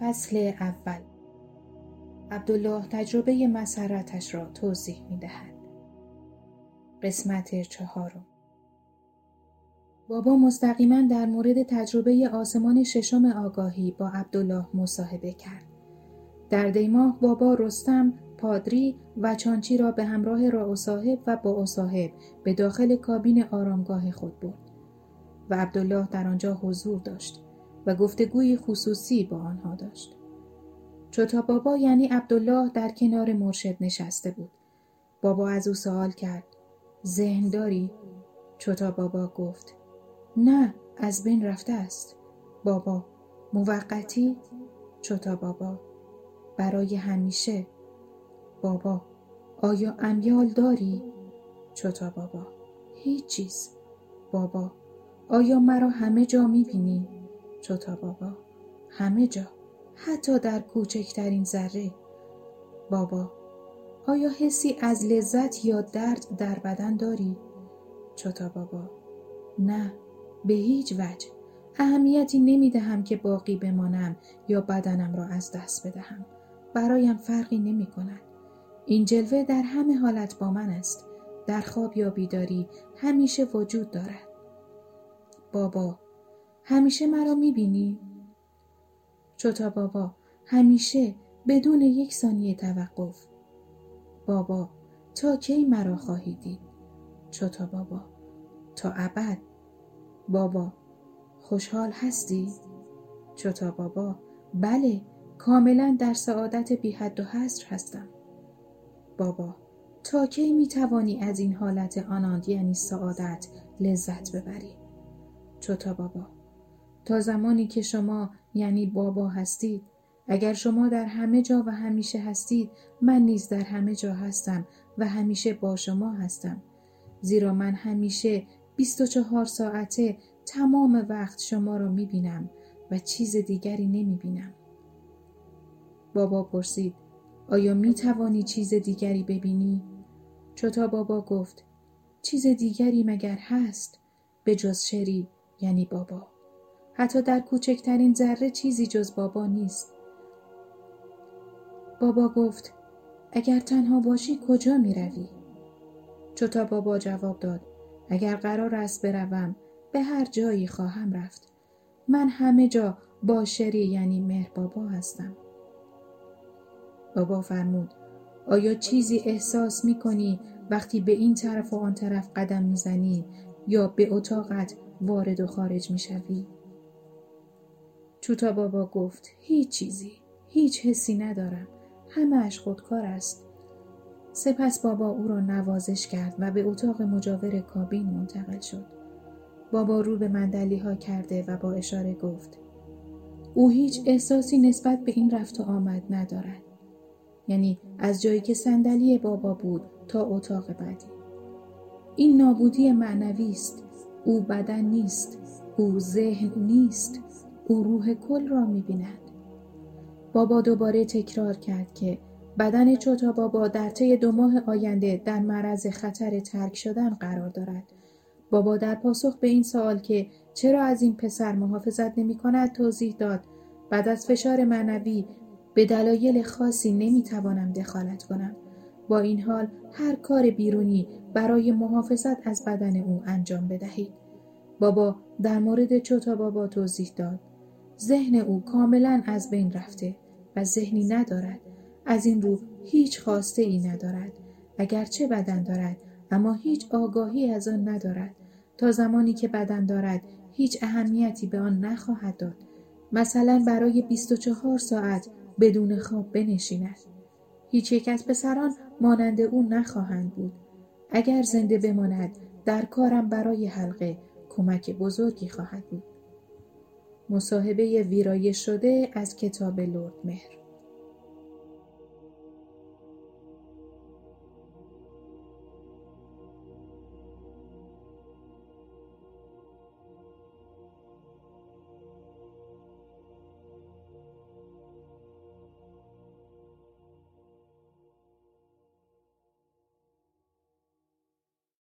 فصل اول عبدالله تجربه مسرتش را توضیح می دهد. قسمت چهارم بابا مستقیما در مورد تجربه آسمان ششم آگاهی با عبدالله مصاحبه کرد. در دیماه بابا رستم، پادری و چانچی را به همراه را صاحب و با صاحب به داخل کابین آرامگاه خود برد و عبدالله در آنجا حضور داشت. و گفتگوی خصوصی با آنها داشت. چوتا بابا یعنی عبدالله در کنار مرشد نشسته بود. بابا از او سوال کرد. ذهن داری؟ چوتا بابا گفت. نه از بین رفته است. بابا موقتی؟ چوتا بابا برای همیشه. بابا آیا امیال داری؟ چوتا بابا هیچ چیز. بابا آیا مرا همه جا می‌بینی؟ چوتا بابا. همه جا. حتی در کوچکترین ذره. بابا آیا حسی از لذت یا درد در بدن داری؟ چوتا بابا. نه به هیچ وجه. اهمیتی نمی دهم که باقی بمانم یا بدنم را از دست بدهم. برایم فرقی نمی کند این جلوه در همه حالت با من است. در خواب یا بیداری همیشه وجود دارد. بابا همیشه مرا می‌بینی؟ چوتا بابا همیشه بدون یک ثانیه توقف بابا تا کی مرا خواهی دید؟ چوتا بابا تا ابد بابا خوشحال هستی؟ چوتا بابا بله کاملا در سعادت بی حد و حصر هستم بابا تا کی می توانی از این حالت آناند یعنی سعادت لذت ببری؟ چوتا بابا تا زمانی که شما یعنی بابا هستید اگر شما در همه جا و همیشه هستید من نیز در همه جا هستم و همیشه با شما هستم زیرا من همیشه 24 ساعته تمام وقت شما را می بینم و چیز دیگری نمی بینم. بابا پرسید آیا می توانی چیز دیگری ببینی؟ چوتا بابا گفت چیز دیگری مگر هست به جز شری یعنی بابا. حتی در کوچکترین ذره چیزی جز بابا نیست. بابا گفت اگر تنها باشی کجا می روی؟ چوتا بابا جواب داد اگر قرار است بروم به هر جایی خواهم رفت. من همه جا با شری یعنی مهر بابا هستم. بابا فرمود آیا چیزی احساس می کنی وقتی به این طرف و آن طرف قدم می‌زنی یا به اتاقت وارد و خارج می شوی؟ چوتا بابا گفت هیچ چیزی هیچ حسی ندارم. همهش خودکار است. سپس بابا او را نوازش کرد و به اتاق مجاور کابین منتقل شد. بابا رو به مندلی ها کرده و با اشاره گفت او هیچ احساسی نسبت به این رفت و آمد ندارد. یعنی از جایی که صندلی بابا بود تا اتاق بعدی. این نابودی معنوی است. او بدن نیست. او ذهن نیست. او روح کل را می بیند. بابا دوباره تکرار کرد که بدن چوتا بابا در طی دو ماه آینده در معرض خطر ترک شدن قرار دارد. بابا در پاسخ به این سوال که چرا از این پسر محافظت نمی کند توضیح داد بعد از فشار معنوی به دلایل خاصی نمی توانم دخالت کنم. با این حال هر کار بیرونی برای محافظت از بدن او انجام بدهید. بابا در مورد چوتا بابا توضیح داد. ذهن او کاملا از بین رفته و ذهنی ندارد. از این رو هیچ خواسته ای ندارد. اگرچه بدن دارد اما هیچ آگاهی از آن ندارد. تا زمانی که بدن دارد هیچ اهمیتی به آن نخواهد داد. مثلا برای 24 ساعت بدون خواب بنشیند. هیچ یک از پسران مانند او نخواهند بود. اگر زنده بماند در کارم برای حلقه کمک بزرگی خواهد بود. مصاحبه ویرایش شده از کتاب لورد مهر